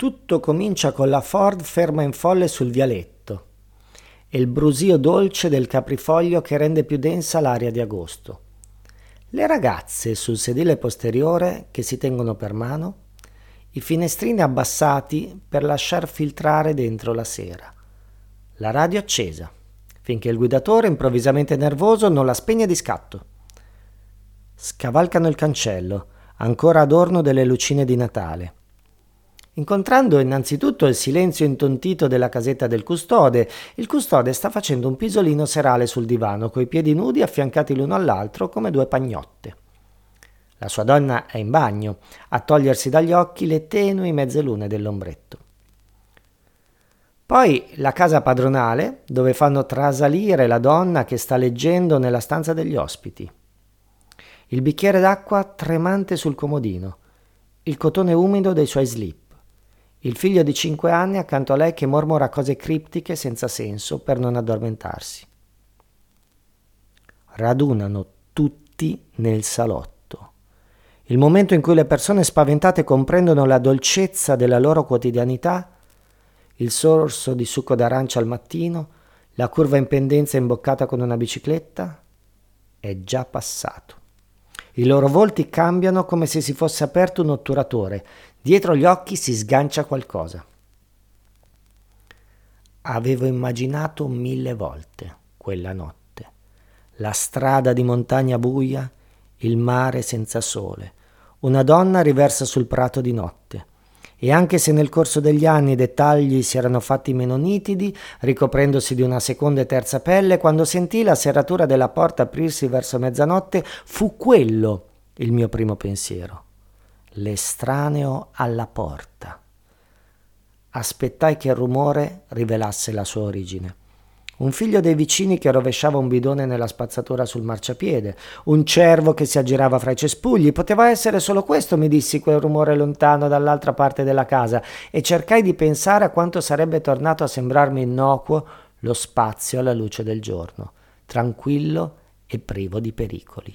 Tutto comincia con la Ford ferma in folle sul vialetto e il brusio dolce del caprifoglio che rende più densa l'aria di agosto. Le ragazze sul sedile posteriore che si tengono per mano, i finestrini abbassati per lasciar filtrare dentro la sera. La radio accesa, finché il guidatore, improvvisamente nervoso, non la spegne di scatto. Scavalcano il cancello, ancora adorno delle lucine di Natale Incontrando innanzitutto il silenzio intontito della casetta del custode, il custode sta facendo un pisolino serale sul divano, coi piedi nudi affiancati l'uno all'altro come due pagnotte. La sua donna è in bagno, a togliersi dagli occhi le tenui mezzelune dell'ombretto. Poi la casa padronale, dove fanno trasalire la donna che sta leggendo nella stanza degli ospiti. Il bicchiere d'acqua tremante sul comodino, il cotone umido dei suoi slip il figlio di cinque anni accanto a lei che mormora cose criptiche senza senso per non addormentarsi. Radunano tutti nel salotto. Il momento in cui le persone spaventate comprendono la dolcezza della loro quotidianità, il sorso di succo d'arancia al mattino, la curva in pendenza imboccata con una bicicletta, è già passato. I loro volti cambiano come se si fosse aperto un otturatore, Dietro gli occhi si sgancia qualcosa. Avevo immaginato mille volte quella notte. La strada di montagna buia, il mare senza sole, una donna riversa sul prato di notte. E anche se nel corso degli anni i dettagli si erano fatti meno nitidi, ricoprendosi di una seconda e terza pelle, quando sentii la serratura della porta aprirsi verso mezzanotte, fu quello il mio primo pensiero l'estraneo alla porta. Aspettai che il rumore rivelasse la sua origine. Un figlio dei vicini che rovesciava un bidone nella spazzatura sul marciapiede, un cervo che si aggirava fra i cespugli. Poteva essere solo questo, mi dissi, quel rumore lontano dall'altra parte della casa, e cercai di pensare a quanto sarebbe tornato a sembrarmi innocuo lo spazio alla luce del giorno, tranquillo e privo di pericoli.